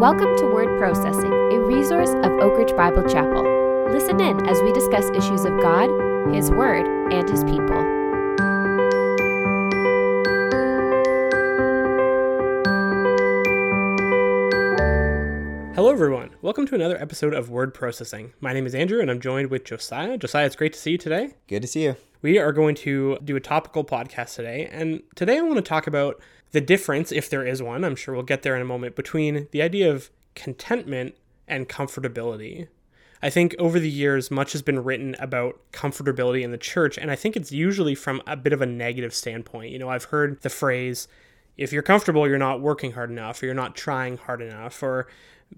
Welcome to Word Processing, a resource of Oak Ridge Bible Chapel. Listen in as we discuss issues of God, His Word, and His people. Hello, everyone. Welcome to another episode of Word Processing. My name is Andrew, and I'm joined with Josiah. Josiah, it's great to see you today. Good to see you. We are going to do a topical podcast today, and today I want to talk about the difference, if there is one, I'm sure we'll get there in a moment, between the idea of contentment and comfortability. I think over the years, much has been written about comfortability in the church, and I think it's usually from a bit of a negative standpoint. You know, I've heard the phrase, if you're comfortable, you're not working hard enough, or you're not trying hard enough, or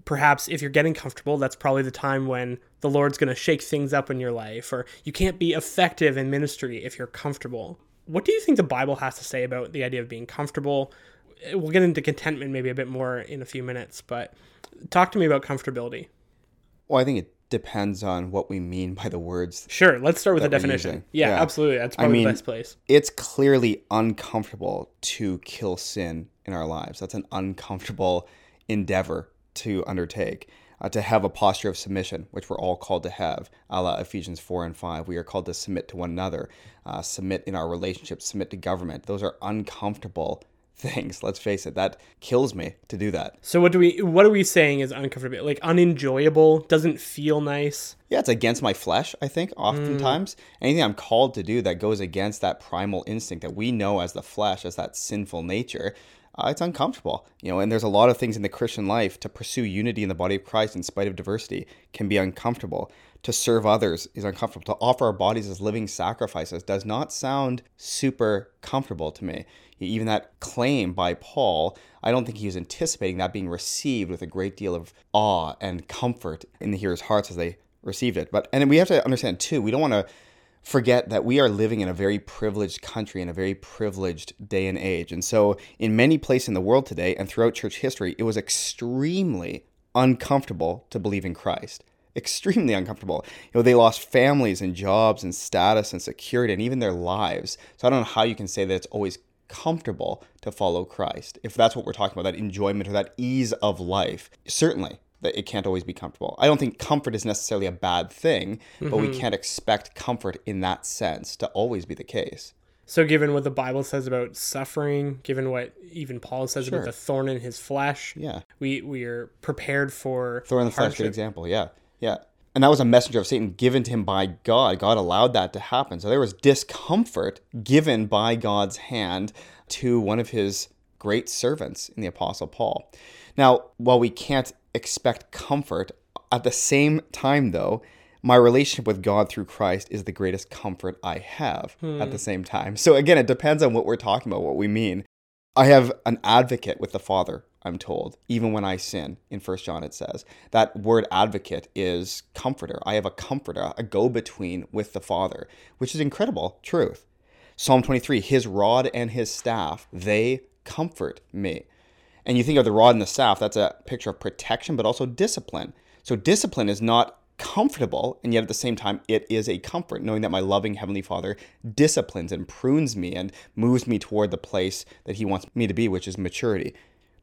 perhaps if you're getting comfortable, that's probably the time when the Lord's going to shake things up in your life, or you can't be effective in ministry if you're comfortable. What do you think the Bible has to say about the idea of being comfortable? We'll get into contentment maybe a bit more in a few minutes, but talk to me about comfortability. Well, I think it depends on what we mean by the words. Sure, let's start with the definition. Yeah, yeah, absolutely. That's probably I mean, the best place. It's clearly uncomfortable to kill sin in our lives. That's an uncomfortable endeavor to undertake. Uh, to have a posture of submission, which we're all called to have, a la Ephesians 4 and 5. We are called to submit to one another, uh, submit in our relationships, submit to government. Those are uncomfortable things. Let's face it, that kills me to do that. So what do we what are we saying is uncomfortable? Like unenjoyable, doesn't feel nice. Yeah, it's against my flesh, I think, oftentimes. Mm. Anything I'm called to do that goes against that primal instinct that we know as the flesh, as that sinful nature, uh, it's uncomfortable. You know, and there's a lot of things in the Christian life to pursue unity in the body of Christ in spite of diversity can be uncomfortable. To serve others is uncomfortable. To offer our bodies as living sacrifices does not sound super comfortable to me. Even that claim by Paul, I don't think he was anticipating that being received with a great deal of awe and comfort in the hearers' hearts as they received it. But and we have to understand too, we don't want to forget that we are living in a very privileged country in a very privileged day and age. And so, in many places in the world today and throughout church history, it was extremely uncomfortable to believe in Christ. Extremely uncomfortable. You know, they lost families and jobs and status and security and even their lives. So I don't know how you can say that it's always comfortable to follow Christ. If that's what we're talking about, that enjoyment or that ease of life. Certainly, that it can't always be comfortable. I don't think comfort is necessarily a bad thing, mm-hmm. but we mm-hmm. can't expect comfort in that sense to always be the case. So, given what the Bible says about suffering, given what even Paul says sure. about the thorn in his flesh, yeah, we we are prepared for thorn in the flesh. Good example, yeah, yeah. And that was a messenger of Satan given to him by God. God allowed that to happen. So there was discomfort given by God's hand to one of his great servants in the Apostle Paul. Now, while we can't expect comfort. At the same time, though, my relationship with God through Christ is the greatest comfort I have hmm. at the same time. So again, it depends on what we're talking about, what we mean. I have an advocate with the Father, I'm told, even when I sin. In First John it says. That word advocate is comforter. I have a comforter, a go-between with the Father, which is incredible truth. Psalm 23, his rod and his staff, they comfort me. And you think of the rod and the staff, that's a picture of protection, but also discipline. So discipline is not comfortable, and yet at the same time, it is a comfort, knowing that my loving Heavenly Father disciplines and prunes me and moves me toward the place that He wants me to be, which is maturity.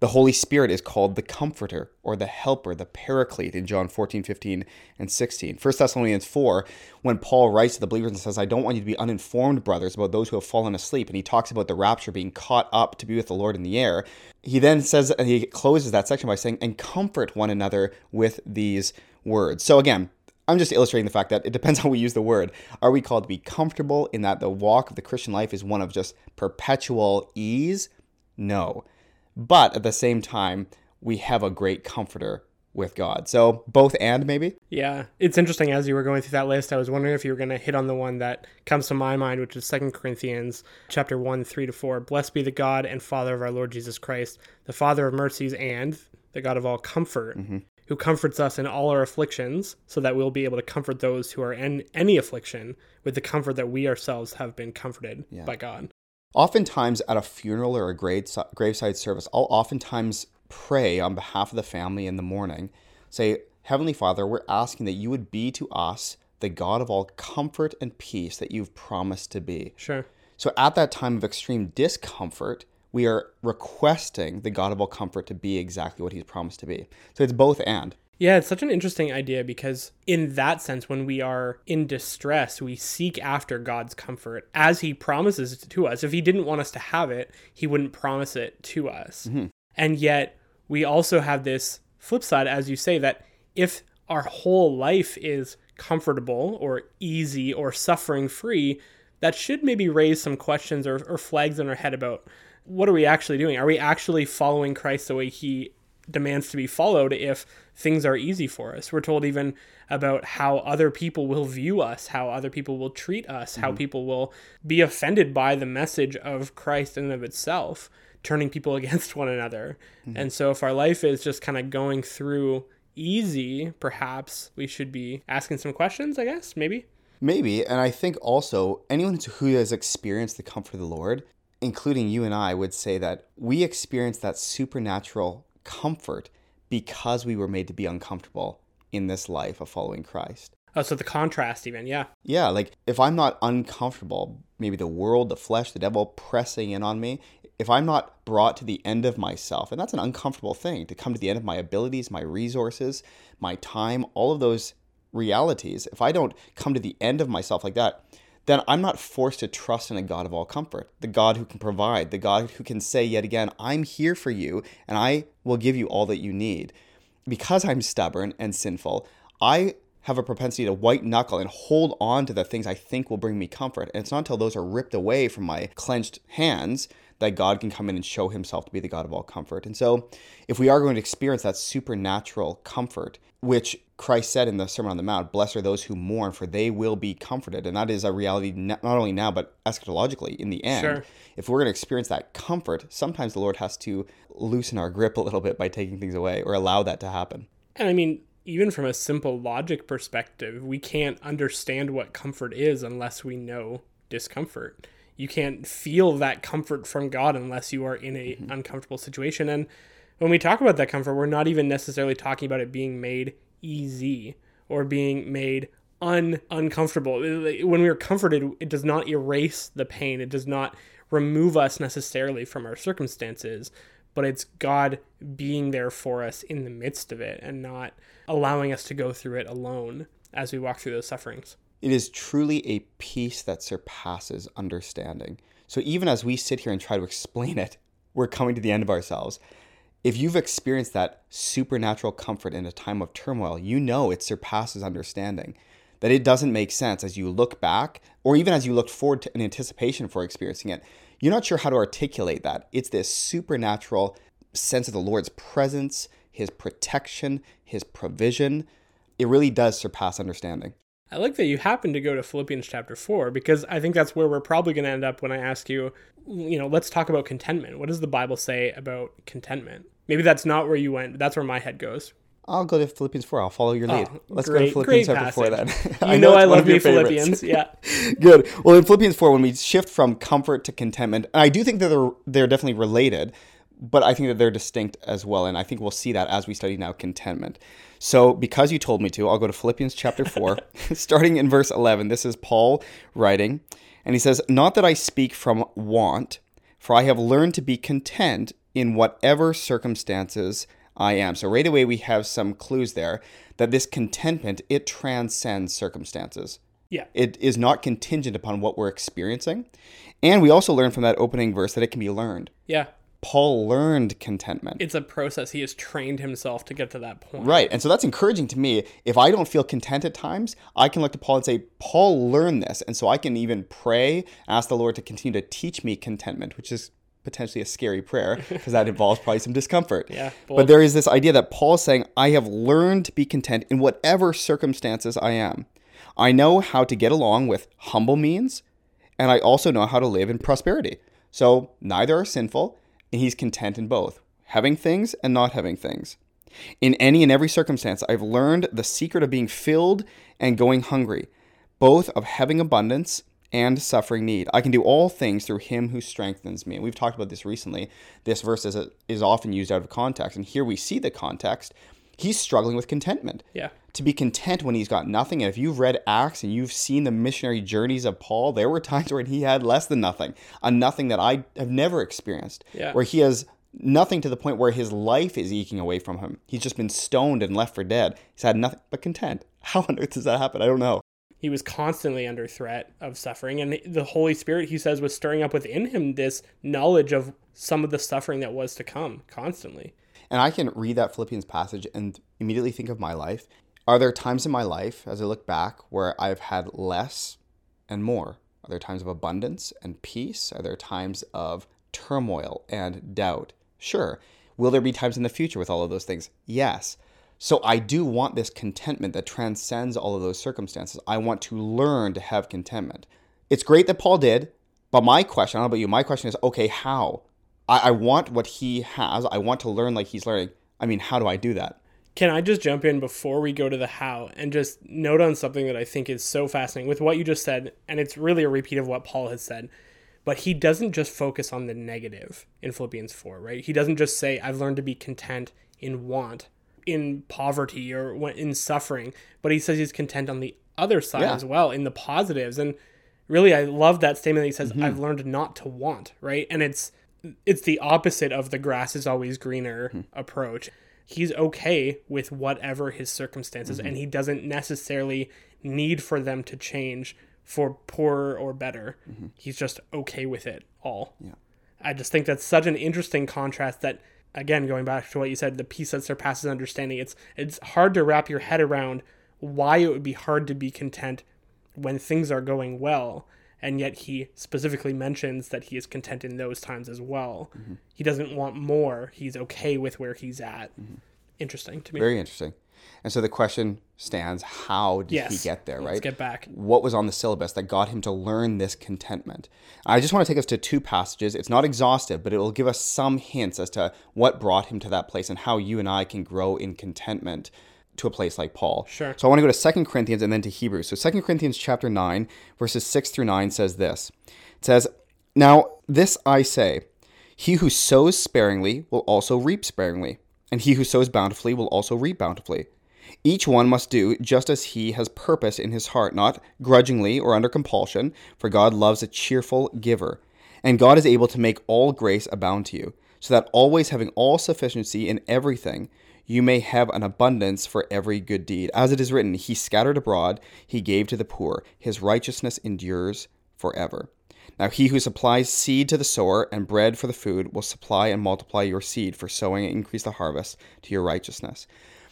The Holy Spirit is called the Comforter or the Helper, the Paraclete in John 14, 15, and 16. 1 Thessalonians 4, when Paul writes to the believers and says, I don't want you to be uninformed, brothers, about those who have fallen asleep. And he talks about the rapture being caught up to be with the Lord in the air. He then says, and he closes that section by saying, and comfort one another with these words. So again, I'm just illustrating the fact that it depends how we use the word. Are we called to be comfortable in that the walk of the Christian life is one of just perpetual ease? No. But at the same time, we have a great comforter with God. So both and maybe? Yeah. It's interesting as you were going through that list, I was wondering if you were going to hit on the one that comes to my mind, which is Second Corinthians chapter 1, 3 to 4. Blessed be the God and Father of our Lord Jesus Christ, the Father of mercies and the God of all comfort, mm-hmm. who comforts us in all our afflictions, so that we'll be able to comfort those who are in any affliction with the comfort that we ourselves have been comforted yeah. by God. Oftentimes at a funeral or a graveside service, I'll oftentimes pray on behalf of the family in the morning. Say, Heavenly Father, we're asking that you would be to us the God of all comfort and peace that you've promised to be. Sure. So at that time of extreme discomfort, we are requesting the God of all comfort to be exactly what he's promised to be. So it's both and. Yeah, it's such an interesting idea because, in that sense, when we are in distress, we seek after God's comfort as He promises it to us. If He didn't want us to have it, He wouldn't promise it to us. Mm-hmm. And yet, we also have this flip side, as you say, that if our whole life is comfortable or easy or suffering free, that should maybe raise some questions or, or flags in our head about what are we actually doing? Are we actually following Christ the way He demands to be followed if things are easy for us. We're told even about how other people will view us, how other people will treat us, mm-hmm. how people will be offended by the message of Christ in and of itself, turning people against one another. Mm-hmm. And so if our life is just kind of going through easy, perhaps we should be asking some questions, I guess, maybe. Maybe. And I think also anyone who has experienced the comfort of the Lord, including you and I, would say that we experience that supernatural comfort because we were made to be uncomfortable in this life of following Christ. Oh, so the contrast, even, yeah. Yeah, like if I'm not uncomfortable, maybe the world, the flesh, the devil pressing in on me, if I'm not brought to the end of myself, and that's an uncomfortable thing to come to the end of my abilities, my resources, my time, all of those realities, if I don't come to the end of myself like that, then I'm not forced to trust in a God of all comfort, the God who can provide, the God who can say yet again, I'm here for you and I will give you all that you need. Because I'm stubborn and sinful, I have a propensity to white knuckle and hold on to the things I think will bring me comfort. And it's not until those are ripped away from my clenched hands that God can come in and show himself to be the God of all comfort. And so, if we are going to experience that supernatural comfort, which Christ said in the Sermon on the Mount, Blessed are those who mourn, for they will be comforted. And that is a reality not only now, but eschatologically in the end. Sure. If we're going to experience that comfort, sometimes the Lord has to loosen our grip a little bit by taking things away or allow that to happen. And I mean, even from a simple logic perspective, we can't understand what comfort is unless we know discomfort. You can't feel that comfort from God unless you are in a mm-hmm. uncomfortable situation. And when we talk about that comfort, we're not even necessarily talking about it being made easy or being made un uncomfortable. When we are comforted, it does not erase the pain. It does not remove us necessarily from our circumstances, but it's God being there for us in the midst of it and not allowing us to go through it alone as we walk through those sufferings. It is truly a peace that surpasses understanding. So even as we sit here and try to explain it, we're coming to the end of ourselves if you've experienced that supernatural comfort in a time of turmoil, you know it surpasses understanding. That it doesn't make sense as you look back, or even as you look forward to an anticipation for experiencing it. You're not sure how to articulate that. It's this supernatural sense of the Lord's presence, His protection, His provision. It really does surpass understanding. I like that you happen to go to Philippians chapter 4 because I think that's where we're probably going to end up when I ask you, you know, let's talk about contentment. What does the Bible say about contentment? Maybe that's not where you went, but that's where my head goes. I'll go to Philippians 4. I'll follow your oh, lead. Oh, Let's great, go to Philippians chapter 4 then. You I know, know I love me Philippians. Yeah. Good. Well, in Philippians 4, when we shift from comfort to contentment, I do think that they're, they're definitely related, but I think that they're distinct as well. And I think we'll see that as we study now contentment. So, because you told me to, I'll go to Philippians chapter 4, starting in verse 11. This is Paul writing, and he says, Not that I speak from want, for I have learned to be content in whatever circumstances I am. So, right away, we have some clues there that this contentment, it transcends circumstances. Yeah. It is not contingent upon what we're experiencing. And we also learn from that opening verse that it can be learned. Yeah. Paul learned contentment. It's a process. He has trained himself to get to that point. Right. And so that's encouraging to me. If I don't feel content at times, I can look to Paul and say, Paul learned this. And so I can even pray, ask the Lord to continue to teach me contentment, which is potentially a scary prayer because that involves probably some discomfort. Yeah. Bold. But there is this idea that Paul's saying, I have learned to be content in whatever circumstances I am. I know how to get along with humble means, and I also know how to live in prosperity. So neither are sinful and he's content in both, having things and not having things. In any and every circumstance, I've learned the secret of being filled and going hungry, both of having abundance and suffering need. I can do all things through him who strengthens me. And we've talked about this recently. This verse is, is often used out of context. And here we see the context. He's struggling with contentment. Yeah. To be content when he's got nothing. And if you've read Acts and you've seen the missionary journeys of Paul, there were times when he had less than nothing, a nothing that I have never experienced, Yeah. where he has nothing to the point where his life is eking away from him. He's just been stoned and left for dead. He's had nothing but content. How on earth does that happen? I don't know. he was constantly under threat of suffering and the holy spirit he says was stirring up within him this knowledge of some of the suffering that was to come constantly And I can read that Philippians passage and immediately think of my life. Are there times in my life, as I look back, where I've had less and more? Are there times of abundance and peace? Are there times of turmoil and doubt? Sure. Will there be times in the future with all of those things? Yes. So I do want this contentment that transcends all of those circumstances. I want to learn to have contentment. It's great that Paul did, but my question, I don't know about you, my question is okay, how? I, I want what he has. I want to learn like he's learning. I mean, how do I do that? Can I just jump in before we go to the how and just note on something that I think is so fascinating with what you just said? And it's really a repeat of what Paul has said. But he doesn't just focus on the negative in Philippians 4, right? He doesn't just say, I've learned to be content in want, in poverty, or in suffering. But he says he's content on the other side Yeah. as well, in the positives. And really, I love that statement that he says, mm-hmm. I've learned not to want, right? And it's it's the opposite of the grass is always greener approach. He's okay with whatever his circumstances, and he doesn't necessarily need for them to change for poorer or better. He's just okay with it all. Yeah. I just think that's such an interesting contrast that again going back to what you said the peace that surpasses understanding it's it's hard to wrap your head around why it would be hard to be content when things are going well and yet he specifically mentions that he is content in those times as well. Mm-hmm. He doesn't want more. He's okay with where he's at. Mm-hmm. Interesting to me. Very interesting. And so the question stands how did yes. he get there, Right. let's get back. What was on the syllabus that got him to learn this contentment. I just want to take us to two passages. It's not exhaustive, but it will give us some hints as to what brought him to that place and how you and I can grow in contentment to a place like Paul. Sure. So I want to go to 2 Corinthians and then to Hebrews. So 2 Corinthians chapter 9, verses 6 through 9 says this. It says, Now this I say, he who sows sparingly will also reap sparingly, and he who sows bountifully will also reap bountifully. Each one must do just as he has purpose in his heart, not grudgingly or under compulsion, for God loves a cheerful giver. And God is able to make all grace abound to you, so that always having all sufficiency in everything, you may have an abundance for every good deed. As it is written, He scattered abroad, He gave to the poor, His righteousness endures forever. Now he who supplies seed to the sower and bread for the food will supply and multiply your seed for sowing and increase the harvest to your righteousness.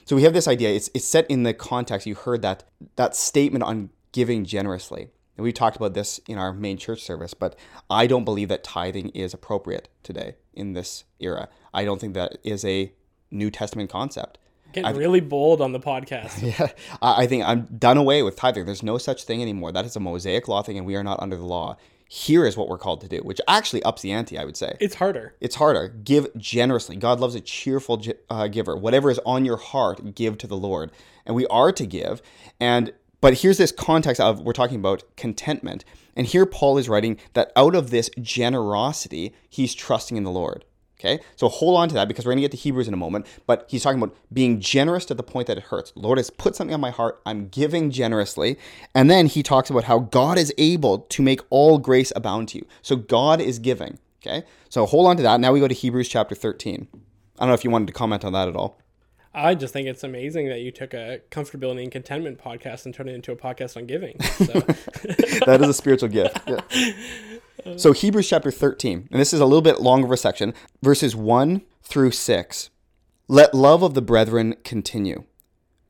So we have this idea. It's, it's set in the context. You heard that that statement on giving generously. And we talked about this in our main church service, but I don't believe that tithing is appropriate today in this era. I don't think that is a New Testament concept. getting really bold on the podcast Yeah, I I think I'm done away with tithing. There's no such thing anymore. That is a Mosaic law thing, and we are not under the law. Here is what we're called to do, which actually ups the ante, I would say. it's harder It's harder. Give generously. God loves a cheerful uh, giver. Whatever is on your heart, give to the Lord. And we are to give. And but here's this context of we're talking about contentment. And here Paul is writing that out of this generosity, he's trusting in the Lord. Okay, so hold on to that because we're going to get to Hebrews in a moment. But he's talking about being generous to the point that it hurts. Lord has put something on my heart. I'm giving generously. And then he talks about how God is able to make all grace abound to you. So God is giving. Okay, so hold on to that. Now we go to Hebrews chapter 13. I don't know if you wanted to comment on that at all. I just think it's amazing that you took a comfortability and contentment podcast and turned it into a podcast on giving. So that is a spiritual gift. Yeah. So Hebrews chapter 13, and this is a little bit longer of a section, verses 1 through 6. Let love of the brethren continue.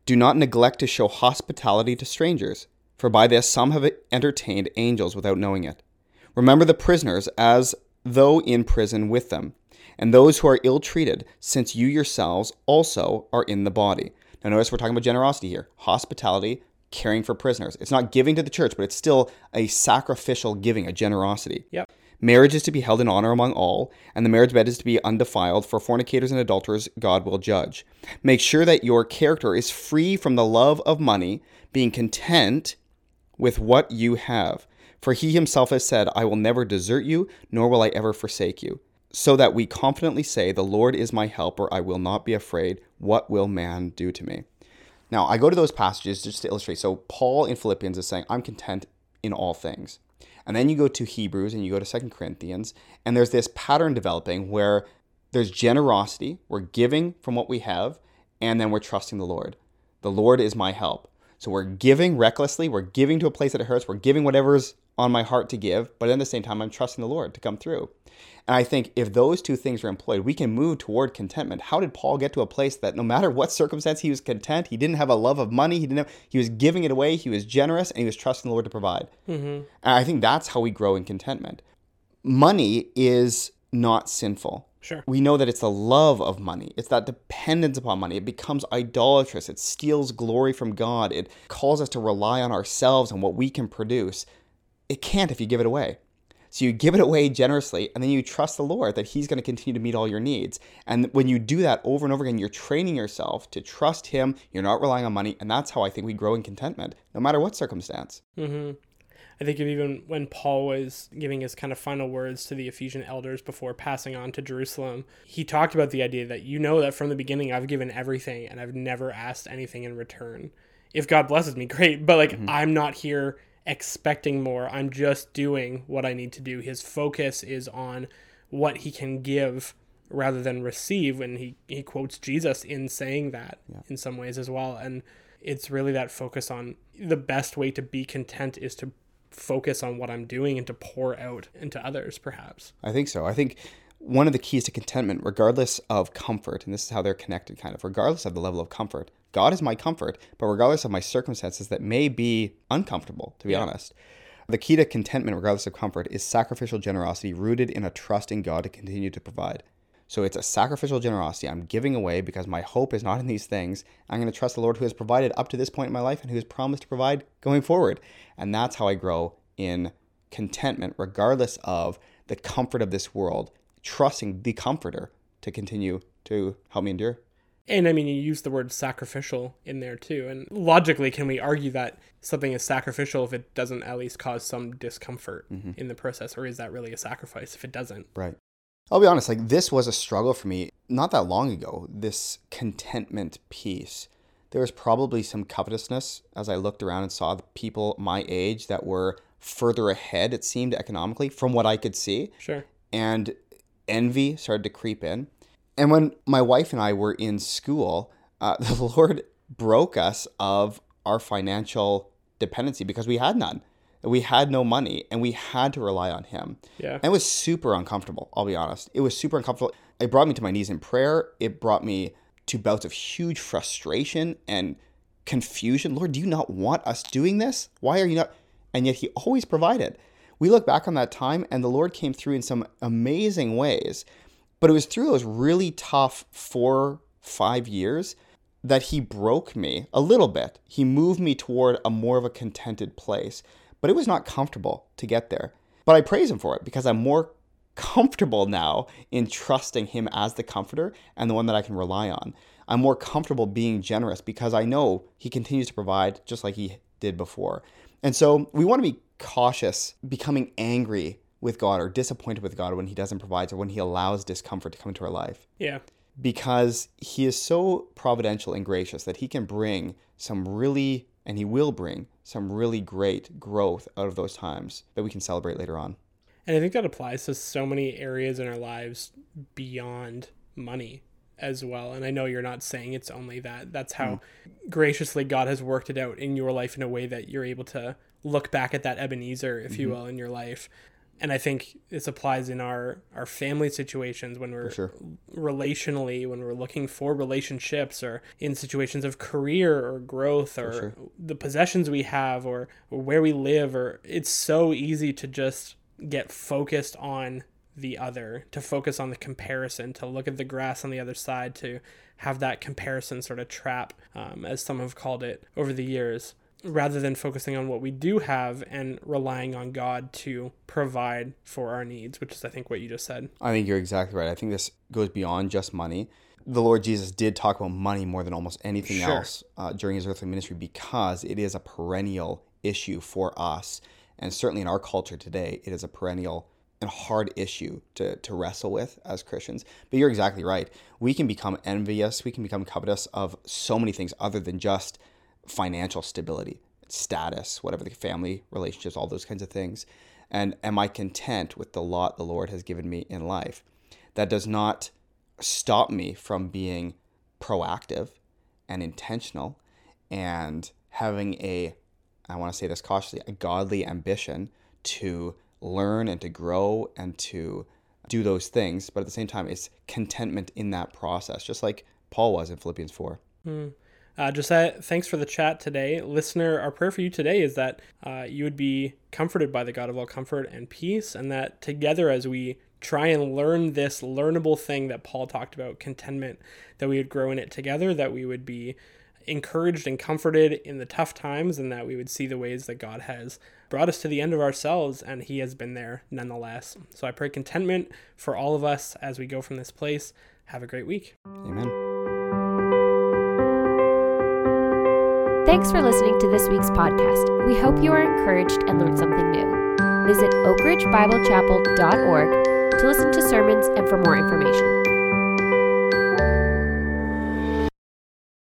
Do not neglect to show hospitality to strangers, for by this some have entertained angels without knowing it. Remember the prisoners as though in prison with them, and those who are ill treated, since you yourselves also are in the body. Now, notice we're talking about generosity here hospitality, caring for prisoners. It's not giving to the church, but it's still a sacrificial giving, a generosity. Yep. Marriage is to be held in honor among all, and the marriage bed is to be undefiled, for fornicators and adulterers God will judge. Make sure that your character is free from the love of money, being content with what you have. For he himself has said, I will never desert you, nor will I ever forsake you. So that we confidently say, The Lord is my helper, I will not be afraid. What will man do to me? Now, I go to those passages just to illustrate. So, Paul in Philippians is saying, I'm content in all things. And then you go to Hebrews and you go to Second Corinthians, and there's this pattern developing where there's generosity, we're giving from what we have, and then we're trusting the Lord. The Lord is my help. So we're giving recklessly, we're giving to a place that it hurts, we're giving whatever's on my heart to give, but at the same time, I'm trusting the Lord to come through. And I think if those two things are employed, we can move toward contentment. How did Paul get to a place that no matter what circumstance, he was content? He didn't have a love of money. He didn't. Have, he was giving it away. He was generous, and he was trusting the Lord to provide. Mm-hmm. And I think that's how we grow in contentment. Money is not sinful. Sure. We know that it's the love of money. It's that dependence upon money. It becomes idolatrous. It steals glory from God. It calls us to rely on ourselves and what we can produce. It can't if you give it away. So you give it away generously and then you trust the Lord that He's going to continue to meet all your needs. And when you do that over and over again, you're training yourself to trust Him. You're not relying on money. And that's how I think we grow in contentment, no matter what circumstance. Mm-hmm. I think of even when Paul was giving his kind of final words to the Ephesian elders before passing on to Jerusalem, he talked about the idea that you know that from the beginning I've given everything and I've never asked anything in return. If God blesses me, great, but like mm-hmm. I'm not here expecting more. I'm just doing what I need to do. His focus is on what he can give rather than receive and he, he quotes Jesus in saying that yeah. in some ways as well. And it's really that focus on the best way to be content is to focus on what I'm doing and to pour out into others, perhaps. I think so. I think one of the keys to contentment, regardless of comfort, and this is how they're connected kind of, regardless of the level of comfort, God is my comfort, but regardless of my circumstances that may be uncomfortable, to be yeah. honest. The key to contentment, regardless of comfort, is sacrificial generosity rooted in a trust in God to continue to provide. So it's a sacrificial generosity. I'm giving away because my hope is not in these things. I'm going to trust the Lord who has provided up to this point in my life and who has promised to provide going forward. And that's how I grow in contentment, regardless of the comfort of this world, trusting the Comforter to continue to help me endure. And I mean, you use the word sacrificial in there too. And logically, can we argue that something is sacrificial if it doesn't at least cause some discomfort mm-hmm. in the process? Or is that really a sacrifice if it doesn't? Right. I'll be honest, like this was a struggle for me not that long ago, this contentment piece. There was probably some covetousness as I looked around and saw the people my age that were further ahead, it seemed economically, from what I could see. Sure. And envy started to creep in. And when my wife and I were in school, uh, the Lord broke us of our financial dependency because we had none we had no money and we had to rely on him. Yeah. And it was super uncomfortable, I'll be honest. It was super uncomfortable. It brought me to my knees in prayer. It brought me to bouts of huge frustration and confusion. Lord, do you not want us doing this? Why are you not? And yet he always provided. We look back on that time and the Lord came through in some amazing ways. But it was through those really tough four, five years that he broke me a little bit. He moved me toward a more of a contented place but it was not comfortable to get there. But I praise him for it because I'm more comfortable now in trusting him as the comforter and the one that I can rely on. I'm more comfortable being generous because I know he continues to provide just like he did before. And so we want to be cautious becoming angry with God or disappointed with God when he doesn't provide or when he allows discomfort to come into our life. Yeah. Because he is so providential and gracious that he can bring some really and he will bring some really great growth out of those times that we can celebrate later on. And I think that applies to so many areas in our lives beyond money as well. And I know you're not saying it's only that. That's how mm. graciously God has worked it out in your life in a way that you're able to look back at that Ebenezer, if mm-hmm. you will, in your life and I think this applies in our our family situations when we're sure. relationally when we're looking for relationships or in situations of career or growth or sure. the possessions we have or, or where we live or it's so easy to just get focused on the other to focus on the comparison to look at the grass on the other side to have that comparison sort of trap um, as some have called it over the years rather than focusing on what we do have and relying on God to provide for our needs, which is, I think, what you just said. I think you're exactly right. I think this goes beyond just money. The Lord Jesus did talk about money more than almost anything sure. else uh, during his earthly ministry because it is a perennial issue for us. And certainly in our culture today, it is a perennial a hard issue to, to wrestle with as Christians. But you're exactly right. We can become envious, we can become covetous of so many things other than just financial stability, status, whatever the family relationships, all those kinds of things. And am I content with the lot the Lord has given me in life? That does not stop me from being proactive and intentional and having a, I want to say this cautiously, a godly ambition to learn and to grow and to do those things. But at the same time, it's contentment in that process, just like Paul was in Philippians 4. Mm. Uh, Josiah, thanks for the chat today. Listener, our prayer for you today is that uh, you would be comforted by the God of all comfort and peace, and that together as we try and learn this learnable thing that Paul talked about, contentment, that we would grow in it together, that we would be encouraged and comforted in the tough times, and that we would see the ways that God has brought us to the end of ourselves, and He has been there nonetheless. So I pray contentment for all of us as we go from this place. Have a great week. Amen. Thanks for listening to this week's podcast. We hope you are encouraged and learned something new. Visit oakridgebiblechapel.org to listen to sermons and for more information.